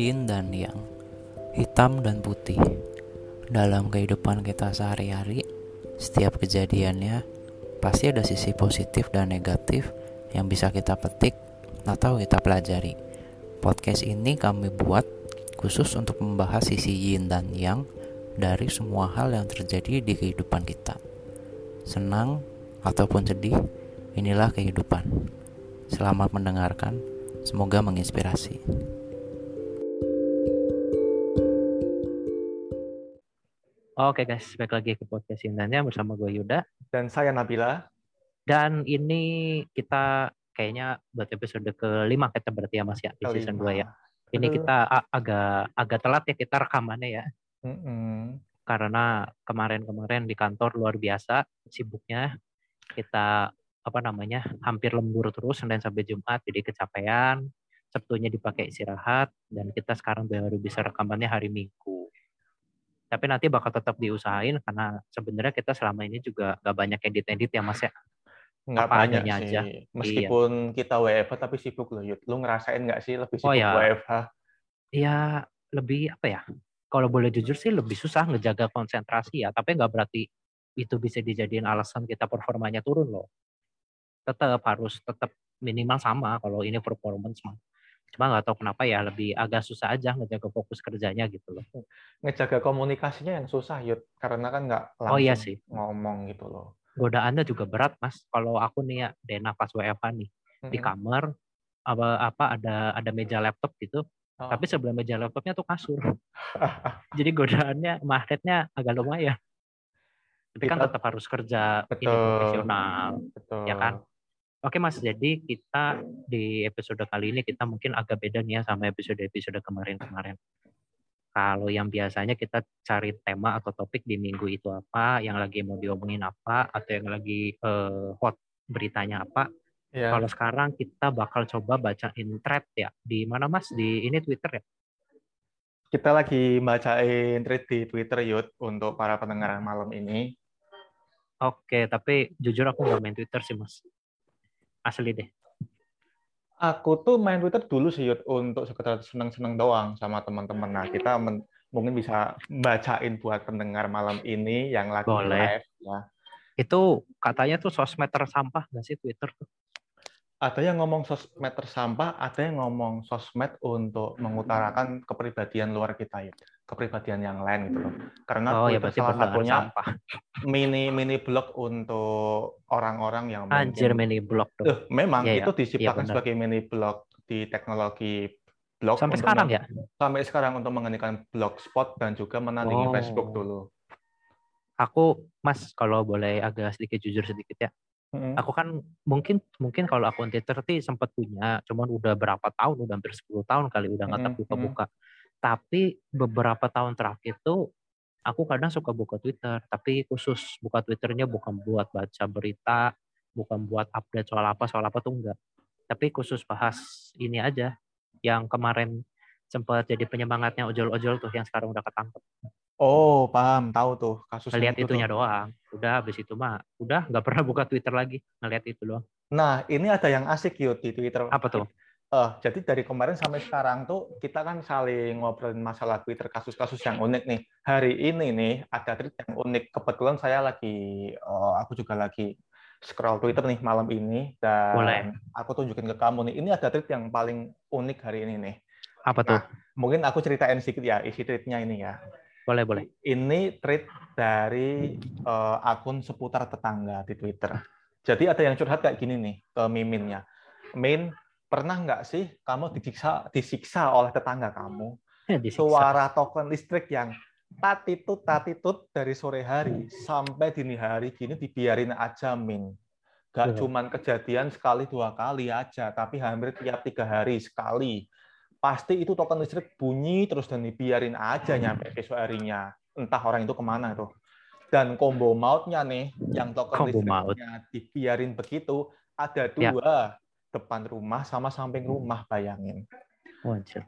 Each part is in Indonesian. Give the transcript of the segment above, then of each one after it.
yin dan yang, hitam dan putih. Dalam kehidupan kita sehari-hari, setiap kejadiannya pasti ada sisi positif dan negatif yang bisa kita petik atau kita pelajari. Podcast ini kami buat khusus untuk membahas sisi yin dan yang dari semua hal yang terjadi di kehidupan kita. Senang ataupun sedih, inilah kehidupan. Selamat mendengarkan, semoga menginspirasi. Oke guys, balik lagi ke podcast Indannya bersama gue Yuda. Dan saya Nabila. Dan ini kita kayaknya buat episode kelima kita berarti ya Mas ya, di kelima. season 2 ya. Ini kita agak agak telat ya kita rekamannya ya. Mm -hmm. Karena kemarin-kemarin di kantor luar biasa sibuknya. Kita apa namanya hampir lembur terus Senin sampai Jumat jadi kecapean. Sabtunya dipakai istirahat dan kita sekarang baru bisa rekamannya hari Minggu tapi nanti bakal tetap diusahain karena sebenarnya kita selama ini juga gak banyak edit-edit ya mas ya nggak banyak sih aja. meskipun iya. kita WFH tapi sibuk loh Yud. lu ngerasain nggak sih lebih sibuk oh, ya. WFH ya lebih apa ya kalau boleh jujur sih lebih susah ngejaga konsentrasi ya tapi nggak berarti itu bisa dijadiin alasan kita performanya turun loh tetap harus tetap minimal sama kalau ini performance mah Cuma nggak tahu kenapa ya lebih agak susah aja ngejaga fokus kerjanya gitu loh. Ngejaga komunikasinya yang susah Yud, karena kan nggak langsung oh, iya sih. ngomong gitu loh. Godaannya juga berat mas. Kalau aku nih ya Dena pas WFH nih hmm. di kamar apa apa ada ada meja laptop gitu. Oh. Tapi sebelah meja laptopnya tuh kasur. Jadi godaannya magnetnya agak lumayan. Tapi kan tetap harus kerja betul, ini profesional, betul. ya kan? Oke Mas, jadi kita di episode kali ini kita mungkin agak beda nih ya sama episode-episode kemarin-kemarin. Kalau yang biasanya kita cari tema atau topik di minggu itu apa, yang lagi mau diomongin apa, atau yang lagi uh, hot beritanya apa. Yeah. Kalau sekarang kita bakal coba bacain thread ya. Di mana Mas? Di ini Twitter ya? Kita lagi bacain thread di Twitter Yud untuk para pendengar malam ini. Oke, tapi jujur aku nggak main Twitter sih Mas asli deh. Aku tuh main Twitter dulu sih Yud, untuk sekedar seneng-seneng doang sama teman-teman. Nah, kita men mungkin bisa bacain buat pendengar malam ini yang lagi Boleh. live ya. Itu katanya tuh sosmed tersampah nggak sih Twitter tuh? ada yang ngomong sosmed tersampah, ada yang ngomong sosmed untuk mengutarakan kepribadian luar kita ya, kepribadian yang lain gitu loh. Karena oh, ya, salah satunya sampah. mini mini blog untuk orang-orang yang Anjir mungkin, mini blog tuh. Uh, memang ya, itu diciptakan ya, sebagai mini blog di teknologi blog sampai sekarang ya. Sampai sekarang untuk mengendikan blogspot dan juga menandingi oh. Facebook dulu. Aku Mas kalau boleh agak sedikit jujur sedikit ya Hmm. Aku kan mungkin mungkin kalau akun Twitter sempat punya, cuman udah berapa tahun, udah hampir 10 tahun kali udah nggak hmm. buka-buka. Tapi beberapa tahun terakhir tuh aku kadang suka buka Twitter, tapi khusus buka Twitternya bukan buat baca berita, bukan buat update soal apa soal apa tuh enggak. Tapi khusus bahas ini aja yang kemarin sempat jadi penyemangatnya ojol-ojol tuh yang sekarang udah ketangkep. Oh, paham, tahu tuh kasus Lihat itu itunya tuh. doang. Udah habis itu mah udah nggak pernah buka Twitter lagi, ngeliat itu doang. Nah, ini ada yang asik yuk di Twitter. Apa tuh? Uh, jadi dari kemarin sampai sekarang tuh kita kan saling ngobrolin masalah Twitter kasus-kasus yang unik nih. Hari ini nih ada tweet yang unik. Kebetulan saya lagi, uh, aku juga lagi scroll Twitter nih malam ini dan Boleh. aku tunjukin ke kamu nih. Ini ada tweet yang paling unik hari ini nih. Apa tuh? Nah, mungkin aku ceritain sedikit ya isi tweetnya ini ya. Boleh, boleh. Ini tweet dari uh, akun seputar tetangga di Twitter. Jadi ada yang curhat kayak gini nih ke Miminnya. Min, pernah nggak sih kamu disiksa disiksa oleh tetangga kamu? Ya, Suara token listrik yang tatitut tatitut dari sore hari sampai dini hari gini dibiarin aja Min. Gak cuman kejadian sekali dua kali aja, tapi hampir tiap tiga hari sekali pasti itu token listrik bunyi terus dan dibiarin aja nyampe besok harinya. Entah orang itu ke mana tuh. Dan combo mautnya nih, yang token combo listriknya maut. dibiarin begitu, ada ya. dua ya. Depan rumah sama samping rumah, bayangin. Wajar.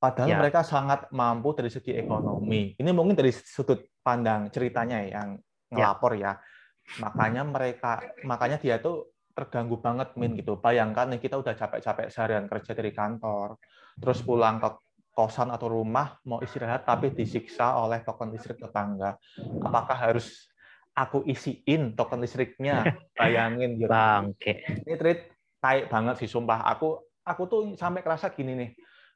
Padahal ya. mereka sangat mampu dari segi ekonomi. Ini mungkin dari sudut pandang ceritanya yang ya. ngelapor ya. ya. Makanya mereka, makanya dia tuh terganggu banget min gitu. Bayangkan nih kita udah capek-capek seharian kerja dari kantor, terus pulang ke kosan atau rumah mau istirahat tapi disiksa oleh token listrik tetangga. Apakah harus aku isiin token listriknya? Bayangin gitu. Bangke. Ini treat kayak banget sih sumpah. Aku aku tuh sampai kerasa gini nih.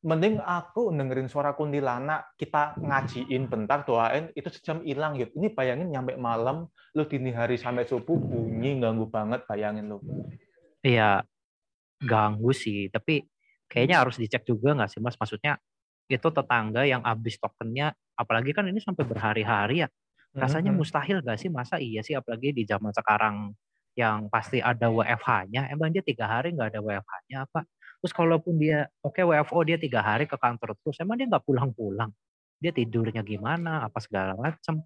Mending aku dengerin suara kuntilanak, kita ngajiin bentar, doain, itu sejam hilang gitu. Ini bayangin nyampe malam, lu dini hari sampai subuh bunyi ganggu banget, bayangin lu. Iya, ganggu sih. Tapi kayaknya harus dicek juga nggak sih mas? Maksudnya itu tetangga yang habis tokennya, apalagi kan ini sampai berhari-hari ya. Rasanya mm-hmm. mustahil gak sih? Masa iya sih apalagi di zaman sekarang yang pasti ada WFH-nya. Emang dia tiga hari nggak ada WFH-nya apa? Terus kalaupun dia oke okay, WFO dia tiga hari ke kantor terus, emang dia nggak pulang-pulang? Dia tidurnya gimana? Apa segala macam?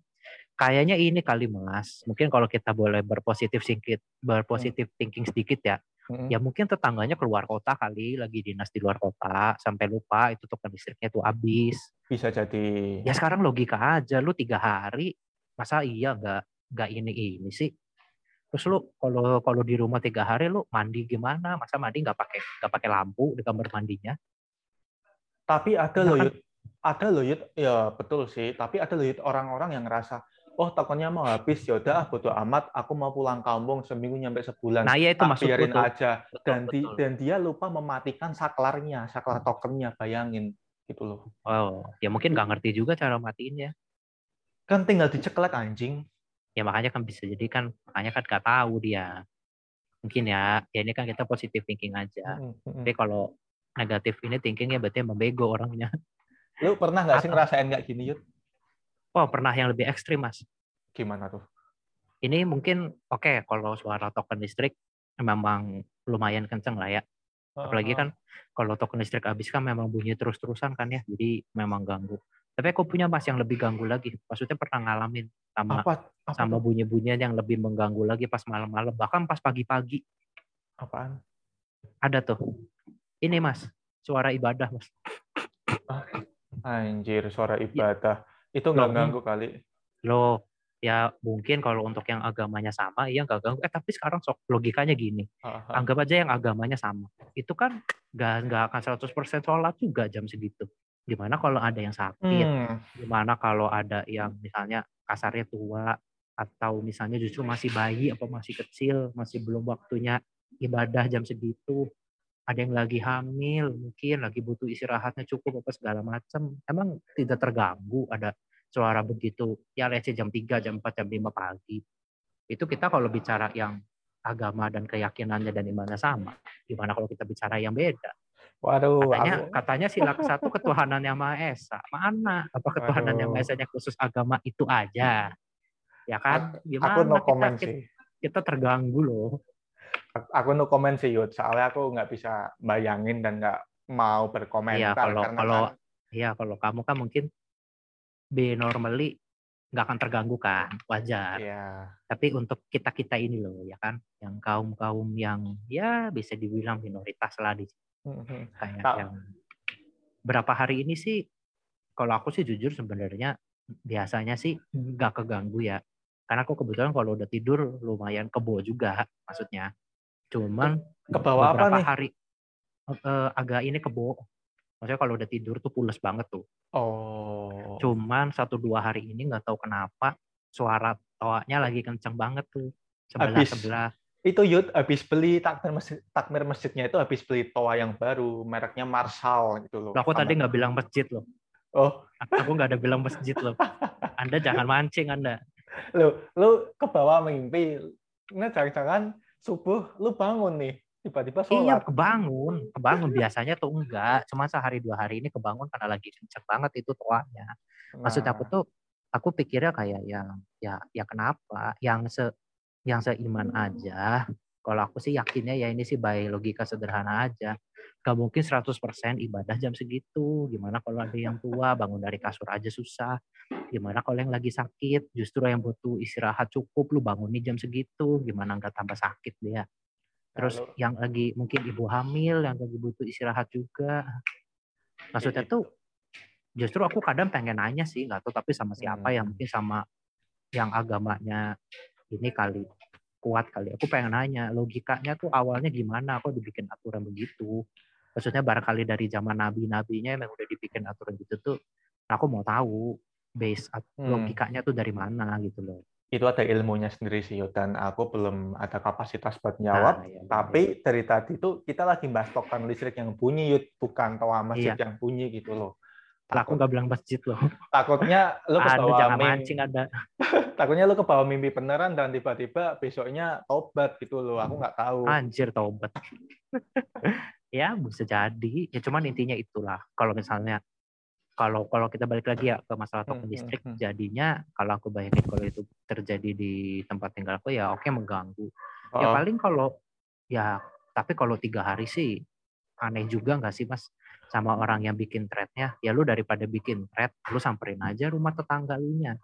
Kayaknya ini kali mas. Mungkin kalau kita boleh berpositif sedikit, berpositif thinking sedikit ya. Hmm. Ya mungkin tetangganya keluar kota kali, lagi dinas di luar kota, sampai lupa itu token listriknya tuh habis. Bisa jadi. Ya sekarang logika aja, lu tiga hari, masa iya nggak nggak ini ini sih? Terus lu kalau kalau di rumah tiga hari lu mandi gimana? Masa mandi nggak pakai nggak pakai lampu di kamar mandinya? Tapi ada loh, kan? ada loh, ya betul sih. Tapi ada loh orang-orang yang ngerasa, oh tokennya mau habis, ya udah bodo amat, aku mau pulang kampung seminggu nyampe sebulan. Nah ya itu masuk biarin betul. aja. Betul, dan betul. Di, dan dia lupa mematikan saklarnya, saklar tokennya, bayangin gitu loh. Oh, ya mungkin nggak ngerti juga cara matiin ya. Kan tinggal diceklek anjing ya makanya kan bisa jadi kan makanya kan nggak tahu dia. Mungkin ya ya ini kan kita positif thinking aja. Tapi kalau negatif ini thinkingnya berarti membego orangnya. Lu pernah nggak sih ngerasain nggak gini Yud? oh pernah yang lebih ekstrim mas. Gimana tuh? Ini mungkin oke okay, kalau suara token listrik memang lumayan kenceng lah ya. Apalagi kan kalau token listrik habis kan memang bunyi terus-terusan kan ya. Jadi memang ganggu tapi aku punya mas yang lebih ganggu lagi. Maksudnya pernah ngalamin sama apa, apa sama bunyi-bunyian yang lebih mengganggu lagi pas malam-malam, bahkan pas pagi-pagi. Apaan? Ada tuh. Ini mas, suara ibadah mas. Ah, anjir, suara iya. ibadah. Itu nggak ganggu kali. Loh, ya mungkin kalau untuk yang agamanya sama, iya nggak ganggu. Eh tapi sekarang sok logikanya gini. Aha. Anggap aja yang agamanya sama. Itu kan nggak nggak akan 100% sholat juga jam segitu. Gimana kalau ada yang sakit? Hmm. Gimana kalau ada yang misalnya kasarnya tua atau misalnya justru masih bayi atau masih kecil, masih belum waktunya ibadah jam segitu. Ada yang lagi hamil, mungkin lagi butuh istirahatnya cukup apa segala macam. Emang tidak terganggu ada suara begitu ya let's jam 3, jam 4, jam 5 pagi. Itu kita kalau bicara yang agama dan keyakinannya dan imannya sama. Gimana kalau kita bicara yang beda? Waduh, katanya aku... katanya sila satu ketuhanan yang maha esa. Mana? Apa ketuhanan yang maha esanya khusus agama itu aja? Ya kan? Gimana aku no comment kita, sih. Kita terganggu loh. Aku no comment sih Yud, soalnya aku nggak bisa bayangin dan nggak mau berkomentar. Iya kalau kalau kan... iya kalau kamu kan mungkin be normally nggak akan terganggu kan, wajar. Iya. Tapi untuk kita kita ini loh ya kan, yang kaum kaum yang ya bisa dibilang minoritas lah di hmm Kayak Kak. yang berapa hari ini sih, kalau aku sih jujur sebenarnya biasanya sih nggak keganggu ya. Karena aku kebetulan kalau udah tidur lumayan kebo juga maksudnya. Cuman ke bawah apa nih? hari uh, agak ini kebo. Maksudnya kalau udah tidur tuh pules banget tuh. Oh. Cuman satu dua hari ini nggak tahu kenapa suara toanya lagi kenceng banget tuh sebelah sebelah itu Yud habis beli takmir masjid takmir masjidnya itu habis beli toa yang baru mereknya Marshall gitu loh. Aku tadi nggak bilang masjid loh. Oh, aku nggak ada bilang masjid loh. Anda jangan mancing Anda. Lu lu ke bawah mimpi. Nah, jangan-jangan subuh lu bangun nih tiba-tiba sholat. Iya, kebangun. Kebangun biasanya tuh enggak. Cuma sehari dua hari ini kebangun karena lagi kenceng banget itu toanya. Maksud aku nah. tuh aku pikirnya kayak yang ya ya kenapa yang se yang seiman aja. Kalau aku sih yakinnya ya ini sih by logika sederhana aja. Gak mungkin 100% ibadah jam segitu. Gimana kalau ada yang tua bangun dari kasur aja susah. Gimana kalau yang lagi sakit justru yang butuh istirahat cukup lu bangun nih jam segitu. Gimana nggak tambah sakit dia. Terus Lalu, yang lagi mungkin ibu hamil yang lagi butuh istirahat juga. Maksudnya tuh justru aku kadang pengen nanya sih nggak tahu tapi sama siapa ya, hmm. yang mungkin sama yang agamanya ini kali kuat kali. Aku pengen nanya logikanya tuh awalnya gimana? Aku dibikin aturan begitu. maksudnya barangkali dari zaman nabi-nabinya memang udah dibikin aturan gitu tuh aku mau tahu base hmm. logikanya tuh dari mana gitu loh itu ada ilmunya sendiri sih dan aku belum ada kapasitas buat jawab. Nah, iya, tapi iya. dari tadi tuh kita lagi bahas token listrik yang bunyi Yud, bukan toa masjid iya. yang bunyi gitu loh. Takut, aku nggak bilang masjid loh. Takutnya lu ke bawah jangan mimpi, mancing ada. takutnya lu ke bawah mimpi beneran dan tiba-tiba besoknya tobat gitu loh. Aku nggak tahu. Anjir tobat. ya bisa jadi. Ya cuman intinya itulah. Kalau misalnya kalau kalau kita balik lagi ya ke masalah token hmm, hmm, listrik hmm, jadinya kalau aku bayangin kalau itu terjadi di tempat tinggal aku ya oke okay, mengganggu ya oh. ya paling kalau ya tapi kalau tiga hari sih aneh juga nggak sih mas sama orang yang bikin threadnya ya lu daripada bikin thread lu samperin aja rumah tetangga lu nya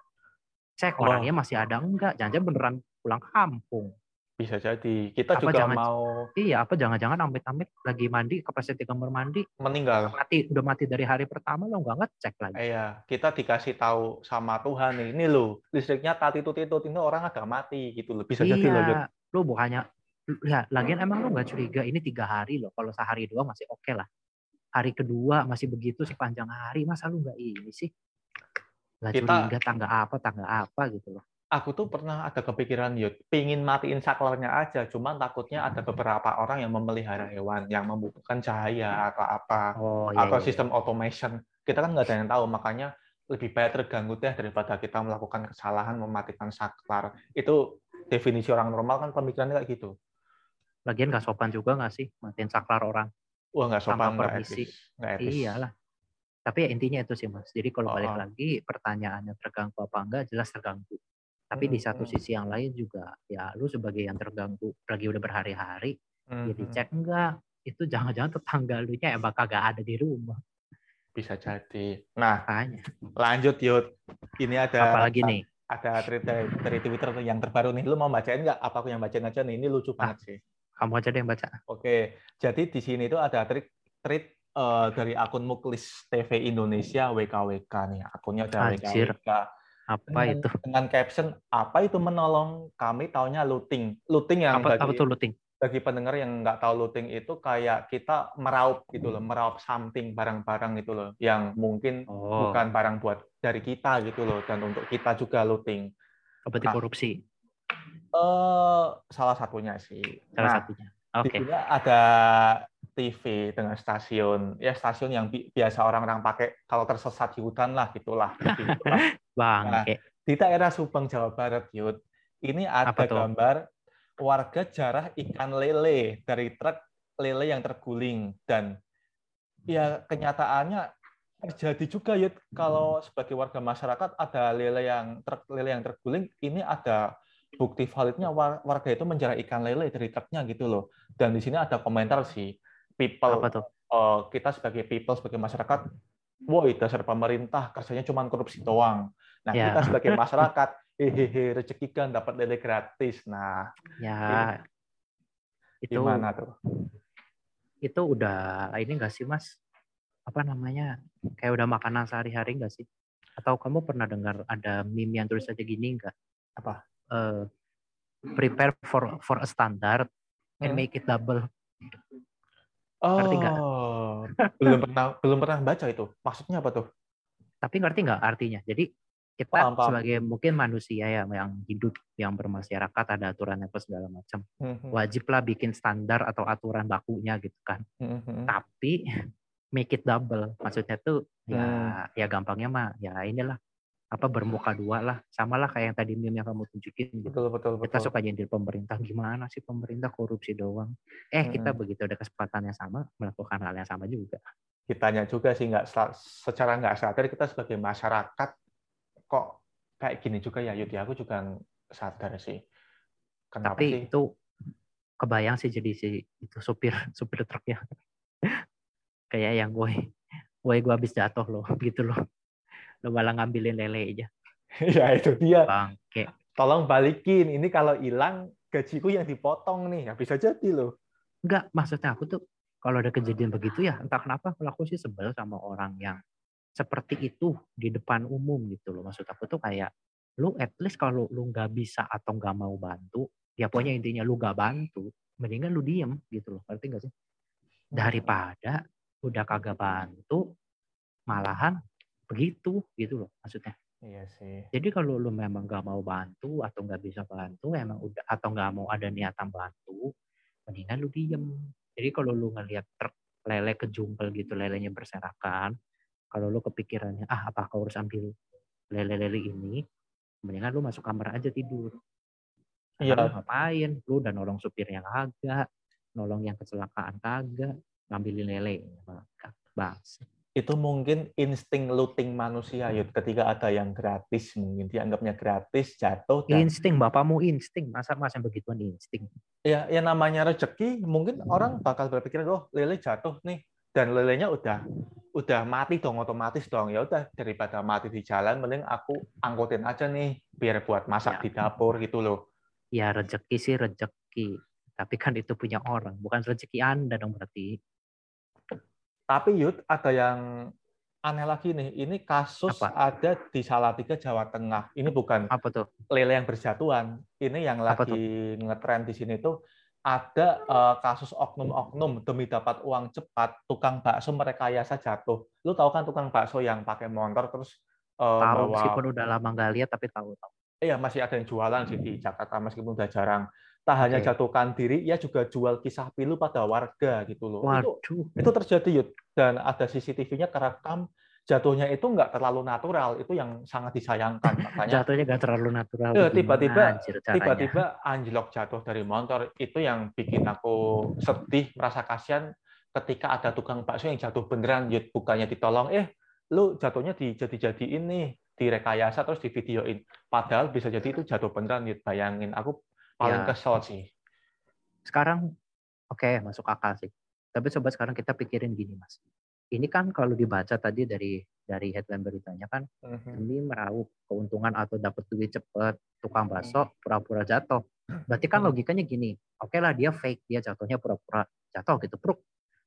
cek oh. orangnya masih ada enggak jangan-jangan beneran pulang kampung bisa jadi. Kita apa juga jangan, mau Iya, apa jangan-jangan amit-amit lagi mandi di kamar mandi meninggal. Mati udah mati dari hari pertama lo nggak ngecek lagi. Iya, kita dikasih tahu sama Tuhan nih, ini lo listriknya tati tuti tuti ini orang ada mati gitu loh. Bisa iya, jadi loh. Lo bukannya ya lagian emang lo nggak curiga ini tiga hari loh. Kalau sehari dua masih oke okay lah. Hari kedua masih begitu sepanjang hari masa lu nggak ini sih? Nggak curiga tangga apa tangga apa gitu loh. Aku tuh pernah ada kepikiran yuk pingin matiin saklarnya aja. Cuman takutnya ada beberapa orang yang memelihara hewan yang membutuhkan cahaya atau apa oh, iya, atau iya. sistem automation. Kita kan nggak ada yang tahu makanya lebih baik terganggu deh daripada kita melakukan kesalahan mematikan saklar. Itu definisi orang normal kan pemikirannya kayak gitu. Lagian nggak sopan juga nggak sih matiin saklar orang wah nggak sopan nggak etis. etis. Iyalah. Tapi ya intinya itu sih mas. Jadi kalau oh. balik lagi pertanyaannya terganggu apa enggak jelas terganggu. Tapi di satu sisi yang lain juga ya lu sebagai yang terganggu lagi udah berhari-hari hmm. ya dicek enggak? Itu jangan-jangan tetangga lu nya emang kagak ada di rumah. Bisa jadi. Nah Makanya. lanjut yud. Ini ada apalagi nih? ada tweet dari, Twitter yang terbaru nih. Lu mau bacain nggak? Apa aku yang bacain aja nih? Ini lucu ah, banget sih kamu aja deh yang baca oke jadi di sini tuh ada tweet tweet uh, dari akun Muklis TV Indonesia WKWK nih akunnya ada Anjir. WKWK apa dengan, itu? Dengan caption apa itu menolong kami taunya looting. Looting yang apa, bagi, apa tuh looting? Bagi pendengar yang nggak tahu looting itu kayak kita meraup gitu loh, meraup something barang-barang itu loh yang mungkin oh. bukan barang buat dari kita gitu loh dan untuk kita juga looting. Oh, berarti nah, korupsi. Uh, salah satunya sih. Salah nah, satunya. Oke. Okay. ada TV dengan stasiun ya stasiun yang bi biasa orang-orang pakai kalau tersesat di hutan lah gitulah. Bang. Nah, di daerah Subang Jawa Barat Yud ini ada gambar warga jarah ikan lele dari truk lele yang terguling dan ya kenyataannya terjadi juga Yud kalau sebagai warga masyarakat ada lele yang truk lele yang terguling ini ada bukti validnya warga itu menjarah ikan lele dari truknya gitu loh. Dan di sini ada komentar sih people Apa tuh? Uh, kita sebagai people sebagai masyarakat woi dasar pemerintah kerjanya cuma korupsi doang. Nah ya. kita sebagai masyarakat hehehe rezeki kan dapat lele gratis. Nah ya. itu gimana tuh? itu udah ini enggak sih mas? Apa namanya? Kayak udah makanan sehari-hari enggak sih? Atau kamu pernah dengar ada meme yang tulis aja gini enggak apa uh, prepare for for a standard and hmm? make it double Oh, ngerti nggak? belum pernah belum pernah baca itu. Maksudnya apa tuh? Tapi ngerti nggak artinya? Jadi kita paham, paham. sebagai mungkin manusia ya yang hidup yang bermasyarakat ada aturan apa segala macam mm-hmm. wajiblah bikin standar atau aturan bakunya gitu kan mm-hmm. tapi make it double maksudnya tuh ya mm. ya gampangnya mah ya inilah apa bermuka dua lah. Sama lah kayak yang tadi meme yang kamu tunjukin gitu. betul, betul, betul. kita suka nyindir pemerintah. Gimana sih pemerintah? Korupsi doang. Eh hmm. kita begitu ada kesempatan yang sama melakukan hal yang sama juga. Kitanya juga sih nggak secara nggak sadar kita sebagai masyarakat kok kayak gini juga ya. Yudi aku juga sadar sih. Kenapa tapi sih? itu kebayang sih jadi si itu supir supir truknya. Kayak yang gue gue gue habis jatuh loh gitu loh lo malah ngambilin lele aja. Ya itu dia. Bangke. Tolong balikin. Ini kalau hilang gajiku yang dipotong nih. Ya bisa jadi loh. Enggak maksudnya aku tuh kalau ada kejadian begitu ya entah kenapa kalau aku sih sebel sama orang yang seperti itu di depan umum gitu loh. Maksud aku tuh kayak lu at least kalau lu nggak bisa atau nggak mau bantu ya pokoknya intinya lu nggak bantu mendingan lu diem gitu loh. Ngerti nggak sih? Daripada udah kagak bantu malahan begitu gitu loh maksudnya Iya sih. Jadi kalau lu memang gak mau bantu atau nggak bisa bantu, emang udah atau nggak mau ada niatan bantu, mendingan lu diem. Jadi kalau lu ngelihat truk lele kejumpel gitu, lelenya berserakan, kalau lu kepikirannya ah apa kau harus ambil lele-lele ini, mendingan lu masuk kamar aja tidur. Iya. Lu ngapain? Lu udah nolong supirnya kagak, nolong yang kecelakaan kagak, ngambilin lele. Bas itu mungkin insting looting manusia yud. Ketika ada yang gratis mungkin dianggapnya gratis jatuh dan... insting bapakmu insting. Masa masa begituan insting ya yang namanya rezeki mungkin orang bakal berpikir oh lele jatuh nih. Dan lelenya udah udah mati dong otomatis dong. Ya udah daripada mati di jalan mending aku angkutin aja nih biar buat masak ya. di dapur gitu loh. Ya rezeki sih rezeki tapi kan itu punya orang bukan rezeki anda dong berarti tapi Yud, ada yang aneh lagi nih. Ini kasus Apa? ada di Salatiga, Jawa Tengah. Ini bukan Apa tuh? lele yang berjatuhan. Ini yang Apa lagi ngetren di sini tuh ada uh, kasus oknum-oknum demi dapat uang cepat, tukang bakso merekayasa jatuh. Lu tahu kan tukang bakso yang pakai motor terus uh, tahu, bawa... meskipun udah lama nggak lihat tapi tahu tahu. Iya masih ada yang jualan sih di Jakarta meskipun udah jarang tak hanya okay. jatuhkan diri, ia juga jual kisah pilu pada warga gitu loh. Waduh. Itu, itu terjadi Yud. Dan ada CCTV-nya kerekam jatuhnya itu nggak terlalu natural, itu yang sangat disayangkan. Makanya jatuhnya nggak terlalu natural. Ya, tiba-tiba tiba-tiba anjlok jatuh dari motor itu yang bikin aku sedih, merasa kasihan ketika ada tukang bakso yang jatuh beneran, Yud bukannya ditolong, eh lu jatuhnya dijadi-jadiin nih, direkayasa terus di videoin. Padahal bisa jadi itu jatuh beneran, Yud. Bayangin, aku paling ya. kesel sih. Sekarang oke okay, masuk akal sih. Tapi coba sekarang kita pikirin gini mas. Ini kan kalau dibaca tadi dari dari headline beritanya kan uh-huh. ini meraup keuntungan atau dapat duit cepet tukang bakso pura-pura jatuh. Berarti kan logikanya gini, oke okay lah dia fake dia jatuhnya pura-pura jatuh gitu, pruk.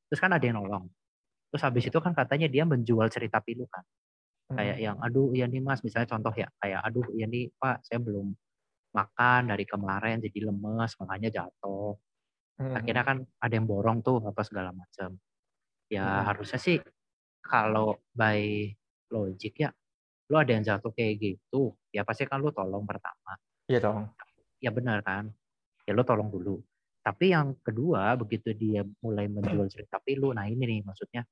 Terus kan ada yang nolong. Terus habis itu kan katanya dia menjual cerita pilu kan. Kayak yang aduh ya nih Mas, misalnya contoh ya kayak aduh ya nih Pak, saya belum makan dari kemarin jadi lemes makanya jatuh. Hmm. akhirnya kan ada yang borong tuh apa segala macam ya hmm. harusnya sih kalau by logic ya lu ada yang jatuh kayak gitu ya pasti kan lu tolong pertama. Iya dong. Ya benar kan? Ya lu tolong dulu. Tapi yang kedua begitu dia mulai menjual cerita pilu nah ini nih maksudnya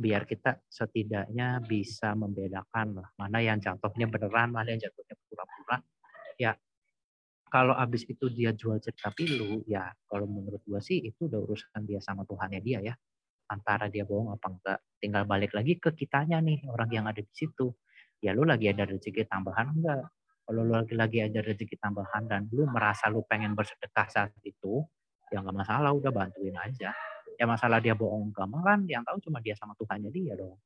biar kita setidaknya bisa membedakan lah mana yang jatuhnya beneran mana yang jatuhnya pura-pura ya kalau abis itu dia jual cerita pilu, ya kalau menurut gua sih itu udah urusan dia sama Tuhannya dia ya. Antara dia bohong apa enggak. Tinggal balik lagi ke kitanya nih, orang yang ada di situ. Ya lu lagi ada rezeki tambahan enggak? Kalau lu lagi-lagi ada rezeki tambahan dan lu merasa lu pengen bersedekah saat itu, ya nggak masalah, udah bantuin aja. Ya masalah dia bohong enggak kan yang tahu cuma dia sama Tuhannya dia dong.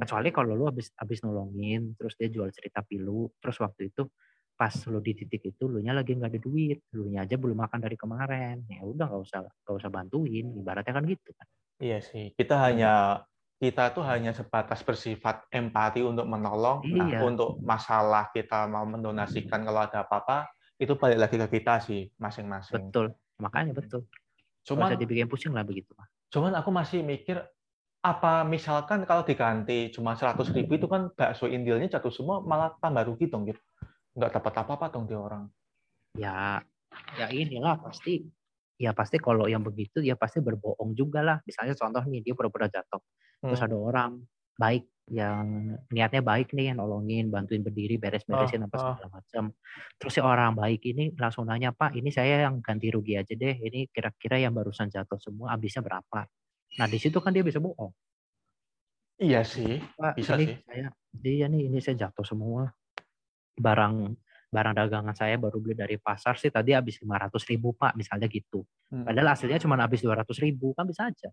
Kecuali kalau lu habis habis nolongin, terus dia jual cerita pilu, terus waktu itu pas lu di titik itu lu nya lagi nggak ada duit lu nya aja belum makan dari kemarin. Ya udah nggak usah nggak usah bantuin ibaratnya kan gitu kan. Iya sih kita hanya kita tuh hanya sebatas bersifat empati untuk menolong. Nah, iya. nah untuk masalah kita mau mendonasikan kalau ada apa-apa itu balik lagi ke kita sih masing-masing. Betul makanya betul cuman bisa dibikin pusing lah begitu cuman aku masih mikir apa misalkan kalau diganti cuma seratus ribu itu kan bakso indilnya jatuh semua malah tambah rugi dong gitu nggak dapat apa-apa dong dia orang. Ya, ya inilah pasti. Ya pasti kalau yang begitu ya pasti berbohong juga lah. Misalnya contoh nih dia pura-pura jatuh. Terus hmm. ada orang baik yang niatnya baik nih yang nolongin, bantuin berdiri, beres-beresin oh, apa segala oh. macam. Terus si orang baik ini langsung nanya, "Pak, ini saya yang ganti rugi aja deh. Ini kira-kira yang barusan jatuh semua habisnya berapa?" Nah, di situ kan dia bisa bohong. Iya sih, Pak, bisa ini sih. Saya, dia nih ini saya jatuh semua barang barang dagangan saya baru beli dari pasar sih tadi habis 500 ribu pak misalnya gitu. Hmm. Padahal hasilnya cuma habis 200 ribu kan bisa aja.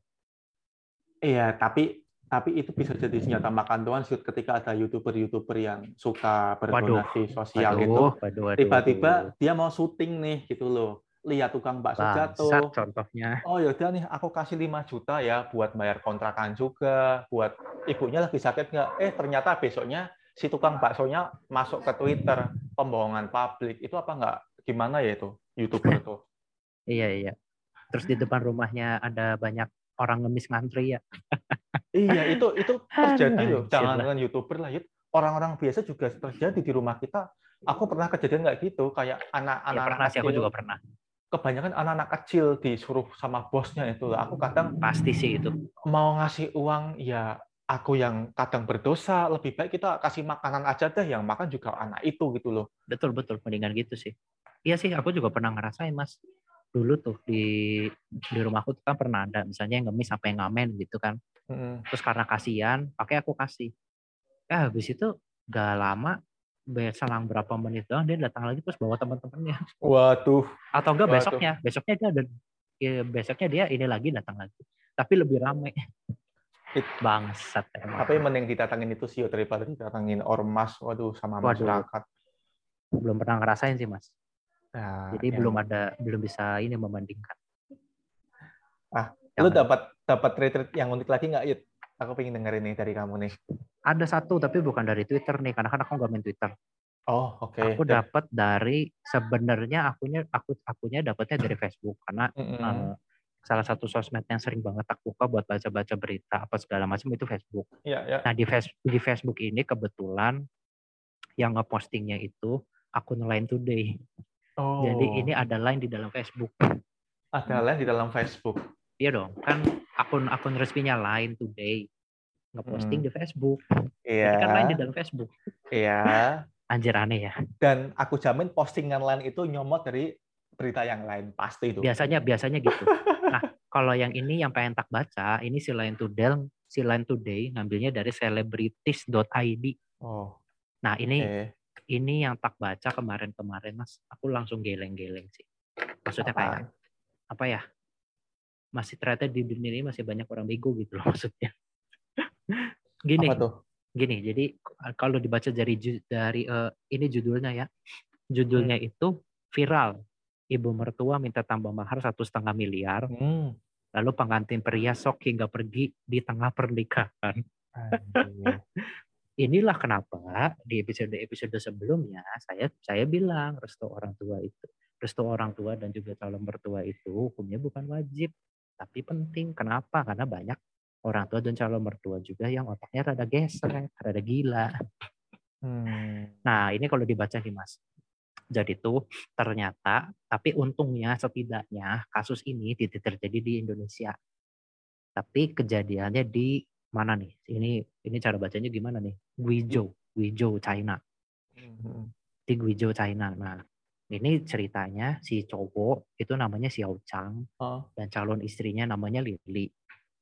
Iya tapi tapi itu bisa jadi senjata makan tuan ketika ada youtuber-youtuber yang suka berdonasi waduh, sosial waduh, gitu. Tiba-tiba dia mau syuting nih gitu loh. Lihat tukang bakso jatuh. contohnya. Oh yaudah nih aku kasih 5 juta ya buat bayar kontrakan juga, buat ibunya lagi sakit nggak? Eh ternyata besoknya si tukang baksonya masuk ke Twitter pembohongan publik itu apa nggak gimana ya itu youtuber itu iya iya terus di depan rumahnya ada banyak orang ngemis ngantri ya. iya, itu itu terjadi loh. Jangan dengan youtuber lah, Yud. Orang-orang biasa juga terjadi di rumah kita. Aku pernah kejadian nggak gitu, kayak anak-anak ya, pernah sih, aku juga pernah. Kebanyakan anak-anak kecil disuruh sama bosnya itu. Aku kadang pasti sih itu. Mau ngasih uang ya aku yang kadang berdosa, lebih baik kita kasih makanan aja deh, yang makan juga anak itu gitu loh. Betul betul, mendingan gitu sih. Iya sih, aku juga pernah ngerasain mas. Dulu tuh di di rumahku tuh kan pernah ada misalnya yang ngemis yang ngamen gitu kan. Hmm. Terus karena kasihan, pakai aku kasih. Eh habis itu gak lama selang berapa menit doang dia datang lagi terus bawa teman-temannya. Waduh. Atau enggak Waduh. besoknya, besoknya dia ada ya, besoknya dia ini lagi datang lagi. Tapi lebih ramai. It, Bangsat emang. Tapi mending didatangin itu sih daripada didatangin ormas, waduh sama waduh. masyarakat. Belum pernah ngerasain sih mas. Nah, Jadi ya. belum ada, belum bisa ini membandingkan. Ah, yang lu dapat dapat retweet yang unik lagi nggak, Yud? Aku pengen dengerin nih dari kamu nih. Ada satu tapi bukan dari Twitter nih, karena kan aku nggak main Twitter. Oh, oke. Okay. Aku dapat dari sebenarnya akunya aku akunya dapatnya dari Facebook karena mm -hmm. uh, salah satu sosmed yang sering banget aku buka buat baca-baca berita apa segala macam itu Facebook. Iya, iya. Nah di Facebook di Facebook ini kebetulan yang ngepostingnya itu akun Line Today. Oh. Jadi ini ada line di dalam Facebook. Ada line di dalam Facebook. Iya dong, kan akun-akun resminya Line Today ngeposting hmm. di Facebook. Iya. Ini kan line di dalam Facebook. Iya. Anjir aneh ya. Dan aku jamin postingan line itu nyomot dari berita yang lain pasti itu. Biasanya biasanya gitu. Nah, kalau yang ini yang pengen tak baca, ini si Line Today, si Line Today ngambilnya dari celebrities.id. Oh. Nah, ini okay. ini yang tak baca kemarin-kemarin, Mas. Aku langsung geleng-geleng sih. Maksudnya apa? kayak apa ya? Masih ternyata di dunia ini masih banyak orang bego gitu loh maksudnya. Gini. Apa tuh? Gini, jadi kalau dibaca dari dari uh, ini judulnya ya. Judulnya hmm. itu viral ibu mertua minta tambah mahar satu setengah miliar. Hmm. Lalu pengantin pria sok hingga pergi di tengah pernikahan. Inilah kenapa di episode-episode sebelumnya saya saya bilang restu orang tua itu restu orang tua dan juga calon mertua itu hukumnya bukan wajib tapi penting. Kenapa? Karena banyak orang tua dan calon mertua juga yang otaknya rada geser, rada gila. Hmm. Nah ini kalau dibaca nih mas, jadi itu ternyata, tapi untungnya setidaknya kasus ini tidak terjadi di Indonesia. Tapi kejadiannya di mana nih? Ini ini cara bacanya gimana nih? Guizhou, Guizhou China. Hmm. Di Guizhou China. Nah, ini ceritanya si cowok itu namanya Xiao Chang oh. dan calon istrinya namanya Lili.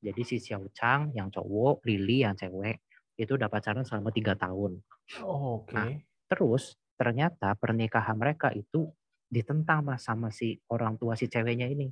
Jadi si Xiao Chang yang cowok, Lili yang cewek itu dapat pacaran selama tiga tahun. Oh, Oke. Okay. Nah, terus ternyata pernikahan mereka itu ditentang mas sama si orang tua si ceweknya ini.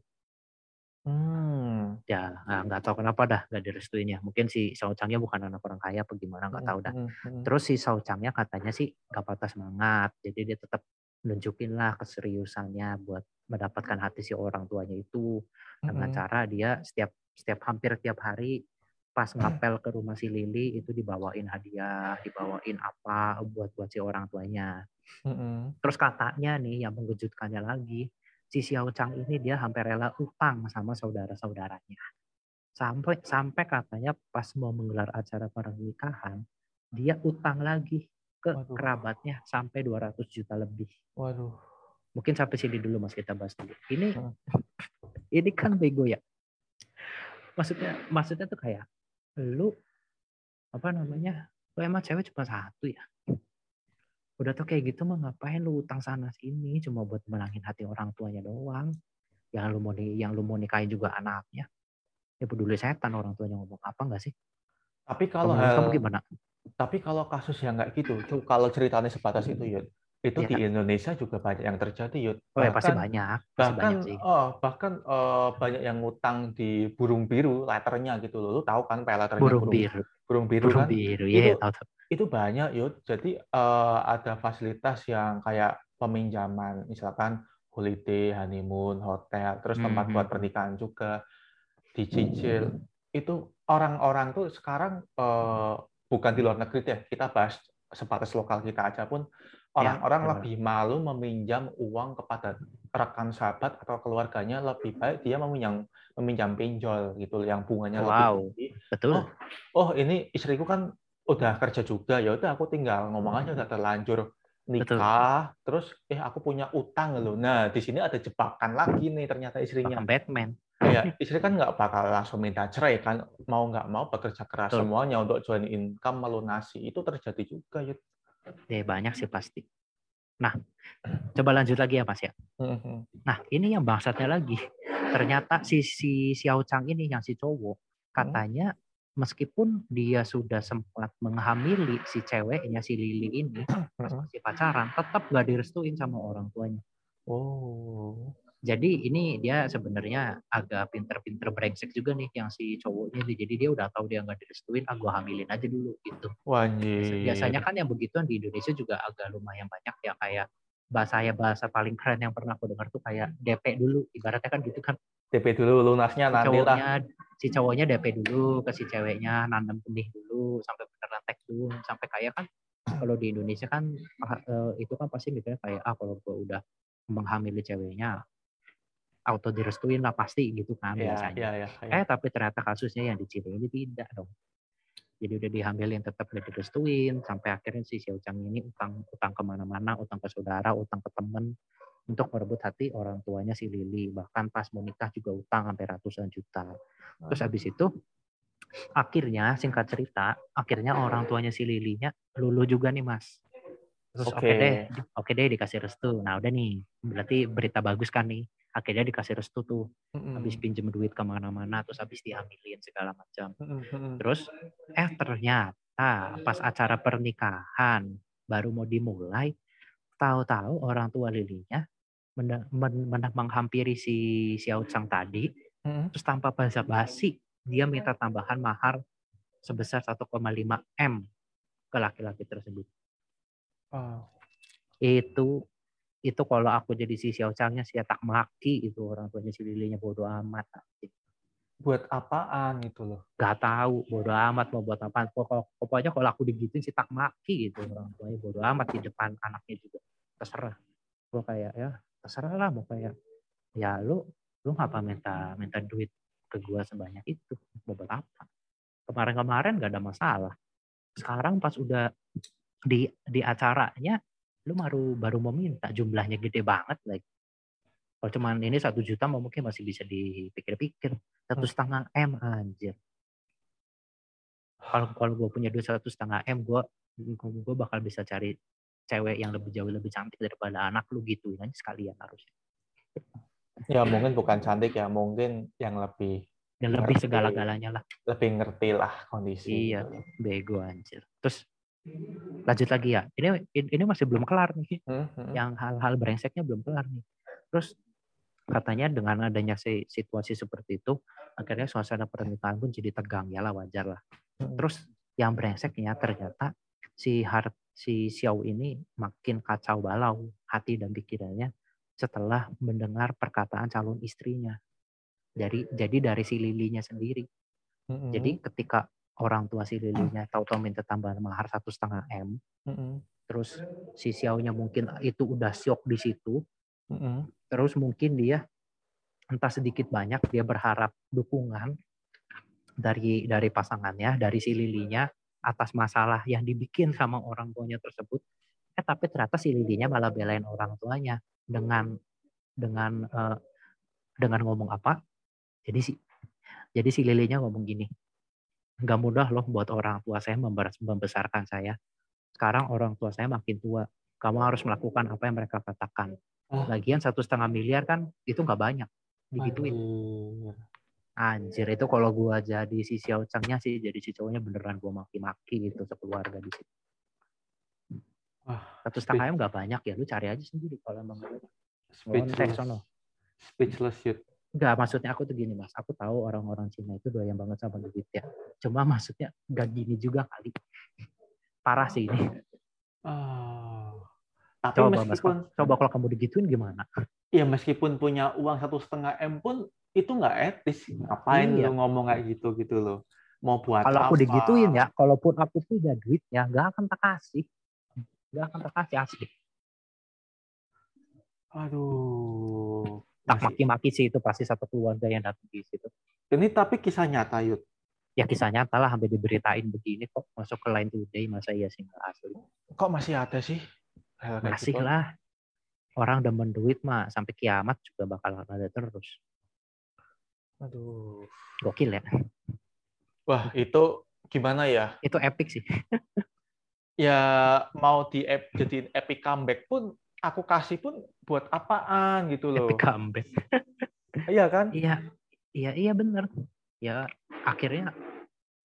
Hmm. Ya nggak tahu kenapa dah nggak direstuinya. Mungkin si Sao Changnya bukan anak orang kaya apa gimana nggak tahu dah. Hmm, hmm, hmm. Terus si Sao Changnya katanya sih nggak patah semangat. Jadi dia tetap nunjukin lah keseriusannya buat mendapatkan hati si orang tuanya itu dengan hmm. cara dia setiap setiap hampir tiap hari pas ngapel ke rumah si Lili itu dibawain hadiah, dibawain apa buat buat si orang tuanya. Mm-hmm. Terus katanya nih yang mengejutkannya lagi, si Xiao Chang ini dia hampir rela utang sama saudara-saudaranya. Sampai sampai katanya pas mau menggelar acara pernikahan, dia utang lagi ke Waduh. kerabatnya sampai 200 juta lebih. Waduh. Mungkin sampai sini dulu Mas kita bahas dulu. Ini hmm. ini kan bego ya. Maksudnya maksudnya tuh kayak lu apa namanya lu emang cewek cuma satu ya udah tuh kayak gitu mah ngapain lu utang sana sini cuma buat menangin hati orang tuanya doang yang lu mau yang lu mau nikahin juga anaknya ya peduli setan orang tuanya ngomong apa enggak sih tapi kalau hal, kamu gimana tapi kalau kasus yang nggak gitu kalau ceritanya sebatas itu ya itu ya. di Indonesia juga banyak yang terjadi Yud. Oh, ya, pasti banyak. Pasti bahkan banyak sih. Oh, bahkan uh, banyak yang ngutang di burung biru letternya gitu loh. Lu tahu kan letternya burung, burung biru. Burung biru burung kan. biru. Ya, itu, tahu. itu banyak Yud. Jadi uh, ada fasilitas yang kayak peminjaman misalkan holiday, honeymoon, hotel, terus tempat hmm. buat pernikahan juga dicicil. Hmm. Itu orang-orang tuh sekarang uh, bukan di luar negeri ya. Kita bahas sebatas lokal kita aja pun orang-orang ya, lebih malu meminjam uang kepada rekan sahabat atau keluarganya lebih baik dia meminjam meminjam pinjol gitu yang bunganya wow, lebih tinggi. Betul. Oh, oh ini istriku kan udah kerja juga ya udah aku tinggal ngomong aja udah terlanjur nikah Betul. terus eh aku punya utang loh. Nah, di sini ada jebakan lagi nih ternyata istrinya. Batman. Ya, istri kan nggak bakal langsung minta cerai kan, mau nggak mau bekerja keras Betul. semuanya untuk join income melunasi itu terjadi juga ya. Ya banyak sih pasti. Nah, coba lanjut lagi ya Mas ya. Mm-hmm. Nah, ini yang bangsatnya lagi. Ternyata si si Xiao Chang ini yang si cowok katanya meskipun dia sudah sempat menghamili si ceweknya si Lili ini masih pacaran, tetap gak direstuin sama orang tuanya. Oh. Jadi ini dia sebenarnya agak pinter-pinter brengsek juga nih yang si cowoknya nih. Jadi dia udah tahu dia nggak direstuin, ah hamilin aja dulu gitu. Wajib. Biasanya kan yang begituan di Indonesia juga agak lumayan banyak ya kayak bahasa ya bahasa paling keren yang pernah aku dengar tuh kayak DP dulu. Ibaratnya kan gitu kan. DP dulu lunasnya nanti cowoknya, lah. Si cowoknya DP dulu ke si ceweknya nanam benih dulu sampai beneran tek dulu sampai kayak kan kalau di Indonesia kan eh, itu kan pasti mikirnya kayak ah kalau gue udah menghamili ceweknya auto direstuin lah pasti gitu kan ya, biasanya. Ya, ya, ya. Eh tapi ternyata kasusnya yang di Chile ini tidak dong. Jadi udah dihamilin tetap udah direstuin sampai akhirnya si Xiao Chang ini utang utang ke mana-mana, utang ke saudara, utang ke temen untuk merebut hati orang tuanya si Lili. Bahkan pas mau nikah juga utang sampai ratusan juta. Terus habis itu akhirnya singkat cerita, akhirnya orang tuanya si Lilinya lulu juga nih mas. Terus oke okay. okay deh, oke okay deh dikasih restu. Nah udah nih, berarti berita bagus kan nih akhirnya dikasih restu tuh mm-hmm. habis pinjem duit ke mana-mana terus habis dihamilin segala macam mm-hmm. terus eh ternyata pas acara pernikahan baru mau dimulai tahu-tahu orang tua lilinya men- men- menghampiri si Xiao Chang tadi mm-hmm. terus tanpa basa-basi dia minta tambahan mahar sebesar 1,5 m ke laki-laki tersebut oh. itu itu kalau aku jadi si Xiao Changnya sih tak maki itu orang tuanya si Lilinya bodoh amat. Buat apaan itu loh? Gak tahu bodoh amat mau buat apaan. Pokoknya kalau aku digituin sih tak maki gitu orang tuanya bodoh amat di depan anaknya juga. Terserah. Gue kayak ya terserah lah mau kayak ya lu lu ngapa minta minta duit ke gua sebanyak itu mau buat apa? Kemarin-kemarin gak ada masalah. Sekarang pas udah di di acaranya lu baru baru mau minta jumlahnya gede banget lagi kalau cuman ini satu juta mau mungkin masih bisa dipikir-pikir. Satu hmm. setengah m anjir. Kalau kalau gue punya duit satu setengah m gue gue bakal bisa cari cewek yang lebih jauh lebih cantik daripada anak lu gitu aja sekalian harusnya. Ya mungkin bukan cantik ya mungkin yang lebih yang lebih segala-galanya lah. Lebih ngerti lah kondisi iya bego anjir. Terus lanjut lagi ya. Ini ini masih belum kelar nih. Hmm, hmm. yang hal-hal brengseknya belum kelar nih. Terus katanya dengan adanya situasi seperti itu akhirnya suasana pernikahan pun jadi tegang. Ya lah wajar lah. Hmm. terus yang brengseknya ternyata si Har si Xiao ini makin kacau balau hati dan pikirannya setelah mendengar perkataan calon istrinya. Dari jadi dari si Lilinya sendiri. Hmm. jadi ketika orang tua si Lilinya tahu-tahu minta tambahan mahar satu setengah m. Mm-hmm. terus si Xiaonya mungkin itu udah syok di situ. Mm-hmm. terus mungkin dia entah sedikit banyak dia berharap dukungan dari dari pasangannya dari si Lilinya atas masalah yang dibikin sama orang tuanya tersebut. Eh tapi ternyata si Lilinya malah belain orang tuanya dengan dengan uh, dengan ngomong apa? Jadi si jadi si Lilinya ngomong gini nggak mudah loh buat orang tua saya membesarkan saya. Sekarang orang tua saya makin tua. Kamu harus melakukan apa yang mereka katakan. Oh. Lagian satu setengah miliar kan itu nggak banyak. Digituin. Anjir itu kalau gua jadi si Xiao Changnya sih jadi si cowoknya beneran gua maki-maki gitu sekeluarga di situ. Satu setengah m nggak banyak ya, lu cari aja sendiri kalau emang Speechless. Speechless shit. Enggak, maksudnya aku tuh gini mas, aku tahu orang-orang Cina itu doyan banget sama duit ya. Cuma maksudnya gak gini juga kali. Parah sih ini. Oh. Tapi coba, meskipun mas, coba kalau kamu digituin gimana? Iya meskipun punya uang satu setengah m pun itu nggak etis. Ngapain iya. lu ngomong kayak gitu gitu loh? Mau buat Kalau aku digituin ya, kalaupun aku punya duit ya nggak akan tak kasih. nggak akan terkasih asli aduh tak maki-maki sih itu pasti satu keluarga yang datang di situ. Ini tapi kisah nyata Yud? Ya kisah nyata lah sampai diberitain begini kok. Masuk ke Line Today masa iya sih? Nggak asli. Kok masih ada sih? Masih gitu? lah. Orang demen duit mah sampai kiamat juga bakal ada terus. Aduh. Gokil ya. Wah itu gimana ya? Itu epic sih. Ya mau di jadi epic comeback pun aku kasih pun buat apaan gitu loh. epic comeback. Iya kan? Iya iya iya bener. Ya akhirnya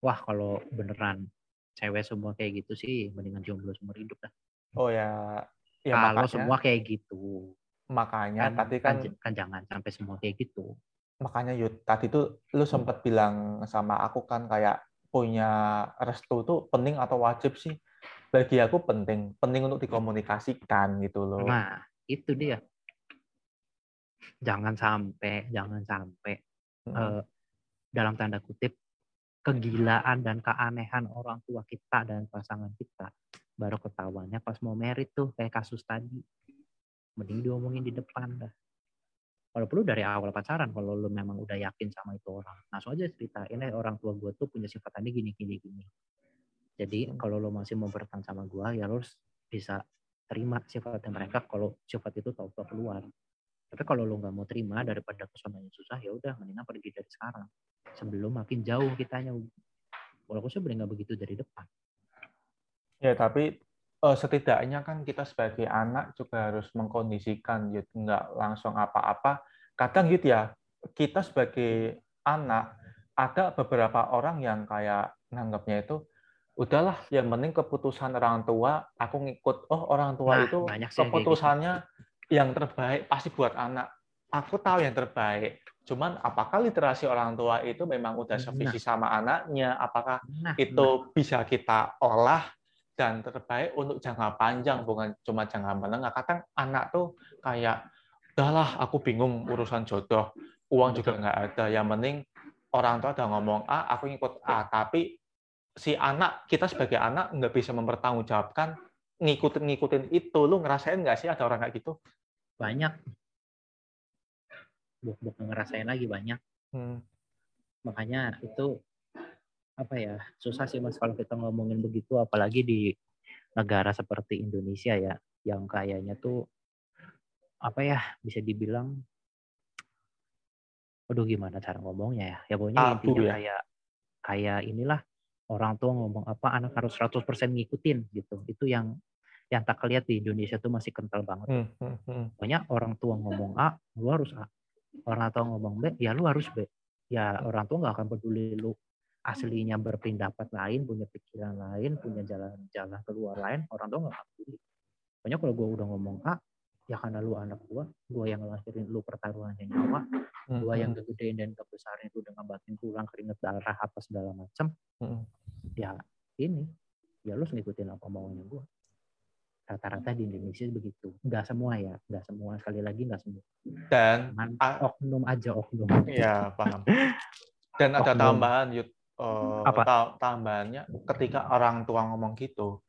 wah kalau beneran cewek semua kayak gitu sih mendingan jomblo seumur hidup dah. Oh ya ya kalau makanya, semua kayak gitu makanya kan, tadi kan, kan kan jangan sampai semua kayak gitu. Makanya Yud tadi tuh lu sempat bilang sama aku kan kayak punya restu tuh penting atau wajib sih bagi aku penting penting untuk dikomunikasikan gitu loh. Nah itu dia. Jangan sampai jangan sampai hmm. uh, dalam tanda kutip kegilaan dan keanehan orang tua kita dan pasangan kita baru ketahuannya pas mau merit tuh kayak kasus tadi. Mending diomongin di depan dah. Kalau perlu dari awal pacaran kalau lu memang udah yakin sama itu orang langsung aja cerita ini orang tua gue tuh punya sifat tadi gini gini gini jadi kalau lo masih mau bertahan sama gue ya lo harus bisa terima sifatnya mereka kalau sifat itu tau tau keluar. Tapi kalau lo nggak mau terima daripada ke sananya susah ya udah mendingan pergi dari sekarang. Sebelum makin jauh kitanya. Walaupun sebenarnya nggak begitu dari depan. Ya, tapi uh, setidaknya kan kita sebagai anak juga harus mengkondisikan, gitu. nggak langsung apa-apa. Kadang gitu ya, kita sebagai anak ada beberapa orang yang kayak nanggapnya itu udahlah yang penting keputusan orang tua aku ngikut oh orang tua nah, itu gitu. keputusannya gitu. yang terbaik pasti buat anak aku tahu yang terbaik cuman apakah literasi orang tua itu memang udah nah. sevisi nah. sama anaknya apakah nah, itu nah. bisa kita olah dan terbaik untuk jangka panjang bukan cuma jangka menengah kadang anak tuh kayak udahlah aku bingung urusan jodoh uang juga nggak ada yang penting orang tua udah ngomong A aku ngikut A tapi si anak kita sebagai anak nggak bisa mempertanggungjawabkan ngikutin ngikutin itu. Lu ngerasain nggak sih ada orang kayak gitu? Banyak. Bukan ngerasain lagi banyak. Hmm. makanya itu apa ya susah sih mas kalau kita ngomongin begitu apalagi di negara seperti Indonesia ya yang kayaknya tuh apa ya bisa dibilang aduh gimana cara ngomongnya ya? Ya pokoknya Abu, intinya ya. kayak kayak inilah orang tua ngomong apa anak harus 100% ngikutin gitu itu yang yang tak lihat di Indonesia tuh masih kental banget hmm, hmm, hmm. pokoknya orang tua ngomong A lu harus A orang tua ngomong B ya lu harus B ya orang tua nggak akan peduli lu aslinya berpendapat lain, punya pikiran lain, punya jalan-jalan keluar lain, orang tua nggak peduli. Pokoknya kalau gue udah ngomong A, ya karena lu anak gue, gue yang ngelahirin lu pertaruhannya nyawa, gue yang kegedein dan kebesarin itu dengan batin tulang, keringet darah, apa segala macam, hmm. ya ini, ya lu ngikutin apa maunya gue. Rata-rata di Indonesia begitu. Nggak semua ya, nggak semua. Sekali lagi nggak semua. Dan oknum aja oknum. Iya, paham. Dan ada tambahan, Yud uh, apa tambahannya ketika orang tua ngomong gitu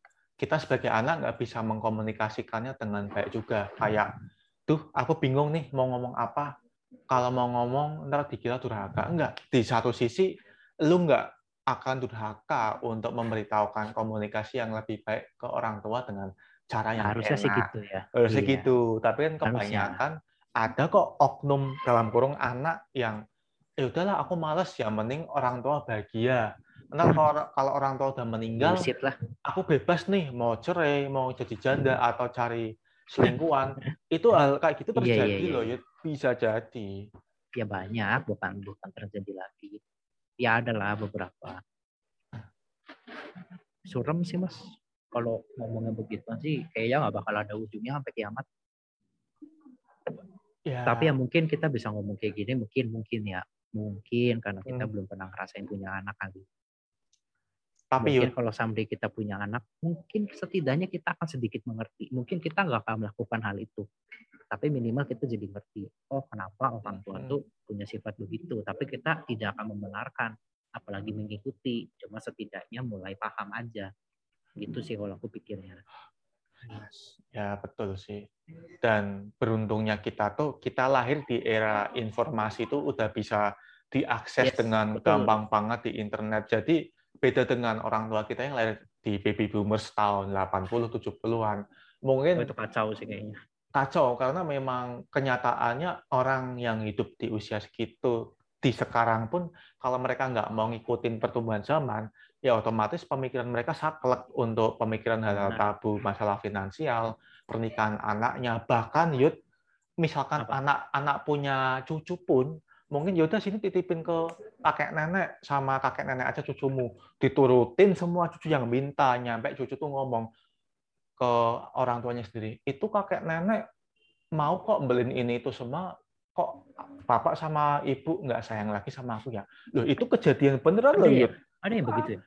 kita sebagai anak nggak bisa mengkomunikasikannya dengan baik juga. Kayak tuh aku bingung nih mau ngomong apa. Kalau mau ngomong ntar dikira durhaka. Enggak di satu sisi lu nggak akan durhaka untuk memberitahukan komunikasi yang lebih baik ke orang tua dengan cara yang harusnya enak. sih gitu ya. Harusnya iya. gitu. Tapi kan kebanyakan harusnya. ada kok oknum dalam kurung anak yang ya udahlah aku males ya mending orang tua bahagia Nah, kalau, kalau orang tua udah meninggal, lah. aku bebas nih mau cerai, mau jadi janda atau cari selingkuhan. itu hal kayak gitu iya, iya, terjadi yeah, yeah, yeah. loh, ya bisa jadi. Ya banyak, bukan bukan terjadi lagi. Ya adalah beberapa. Surem sih mas, kalau ngomongnya begitu sih, kayaknya nggak bakal ada ujungnya sampai kiamat. Ya. Tapi ya mungkin kita bisa ngomong kayak gini, mungkin mungkin ya Mungkin karena kita hmm. belum pernah ngerasain punya anak kali. Tapi mungkin kalau someday kita punya anak, mungkin setidaknya kita akan sedikit mengerti. Mungkin kita nggak akan melakukan hal itu, tapi minimal kita jadi ngerti. Oh, kenapa orang tua hmm. tuh punya sifat begitu? Tapi kita tidak akan membenarkan, apalagi mengikuti. Cuma setidaknya mulai paham aja. Gitu sih kalau aku pikirnya. Ya betul sih. Dan beruntungnya kita tuh kita lahir di era informasi itu udah bisa diakses yes, dengan betul. gampang banget di internet. Jadi beda dengan orang tua kita yang lahir di baby boomers tahun 80 70-an. Mungkin oh, itu kacau sih kayaknya. Kacau karena memang kenyataannya orang yang hidup di usia segitu di sekarang pun kalau mereka nggak mau ngikutin pertumbuhan zaman, ya otomatis pemikiran mereka saklek untuk pemikiran hal-hal tabu, masalah finansial, pernikahan anaknya, bahkan yud misalkan anak-anak punya cucu pun mungkin yaudah sini titipin ke kakek nenek sama kakek nenek aja cucumu diturutin semua cucu yang minta nyampe cucu tuh ngomong ke orang tuanya sendiri itu kakek nenek mau kok beliin ini itu semua kok bapak sama ibu nggak sayang lagi sama aku ya loh itu kejadian beneran loh ya? ada yang begitu ya?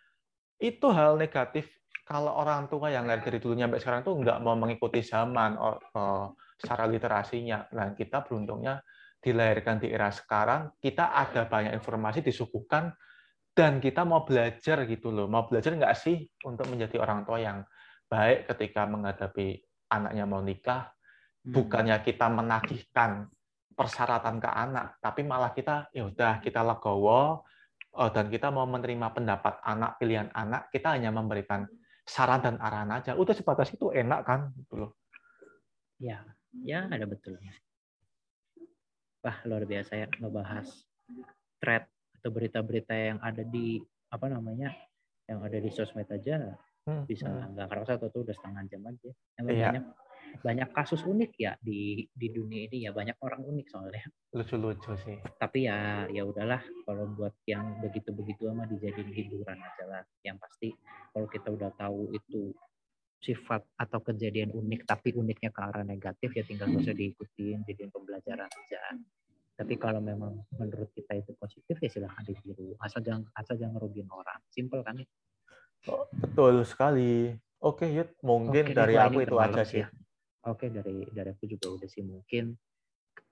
itu hal negatif kalau orang tua yang dari dulu sampai sekarang tuh nggak mau mengikuti zaman oh, oh, secara literasinya. Nah, kita beruntungnya dilahirkan di era sekarang, kita ada banyak informasi disuguhkan dan kita mau belajar gitu loh. Mau belajar nggak sih untuk menjadi orang tua yang baik ketika menghadapi anaknya mau nikah, hmm. bukannya kita menagihkan persyaratan ke anak, tapi malah kita ya udah kita legowo, uh, dan kita mau menerima pendapat anak, pilihan anak, kita hanya memberikan saran dan arahan aja. Udah sebatas itu enak kan, gitu loh. Ya, ya ada betulnya. Wah, luar biasa ya ngebahas thread atau berita-berita yang ada di apa namanya yang ada di sosmed aja hmm, bisa hmm. nggak hmm. kerasa tuh udah setengah jam aja. Emang iya. banyak banyak kasus unik ya di di dunia ini ya banyak orang unik soalnya lucu-lucu sih tapi ya ya udahlah kalau buat yang begitu-begitu ama dijadiin hiburan aja lah yang pasti kalau kita udah tahu itu sifat atau kejadian unik tapi uniknya ke arah negatif ya tinggal gak usah diikutin jadiin pembelajaran aja. Tapi kalau memang menurut kita itu positif ya silahkan ditiru. Asal jangan asal jangan ngerugiin orang. Simple kan oh, betul sekali. Oke Yud mungkin Oke, dari aku itu aja sih. ya. Oke, dari dari aku juga udah sih mungkin.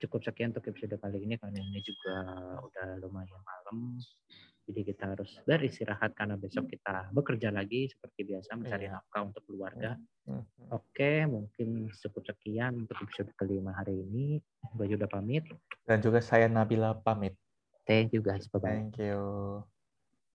Cukup sekian untuk episode kali ini. Karena ini juga udah lumayan malam. Jadi kita harus beristirahat karena besok kita bekerja lagi seperti biasa mencari yeah. nafkah untuk keluarga. Mm-hmm. Oke, mungkin cukup sekian untuk episode kelima hari ini. Gue udah pamit. Dan juga saya Nabila pamit. Thank you guys. Bye-bye. Thank you.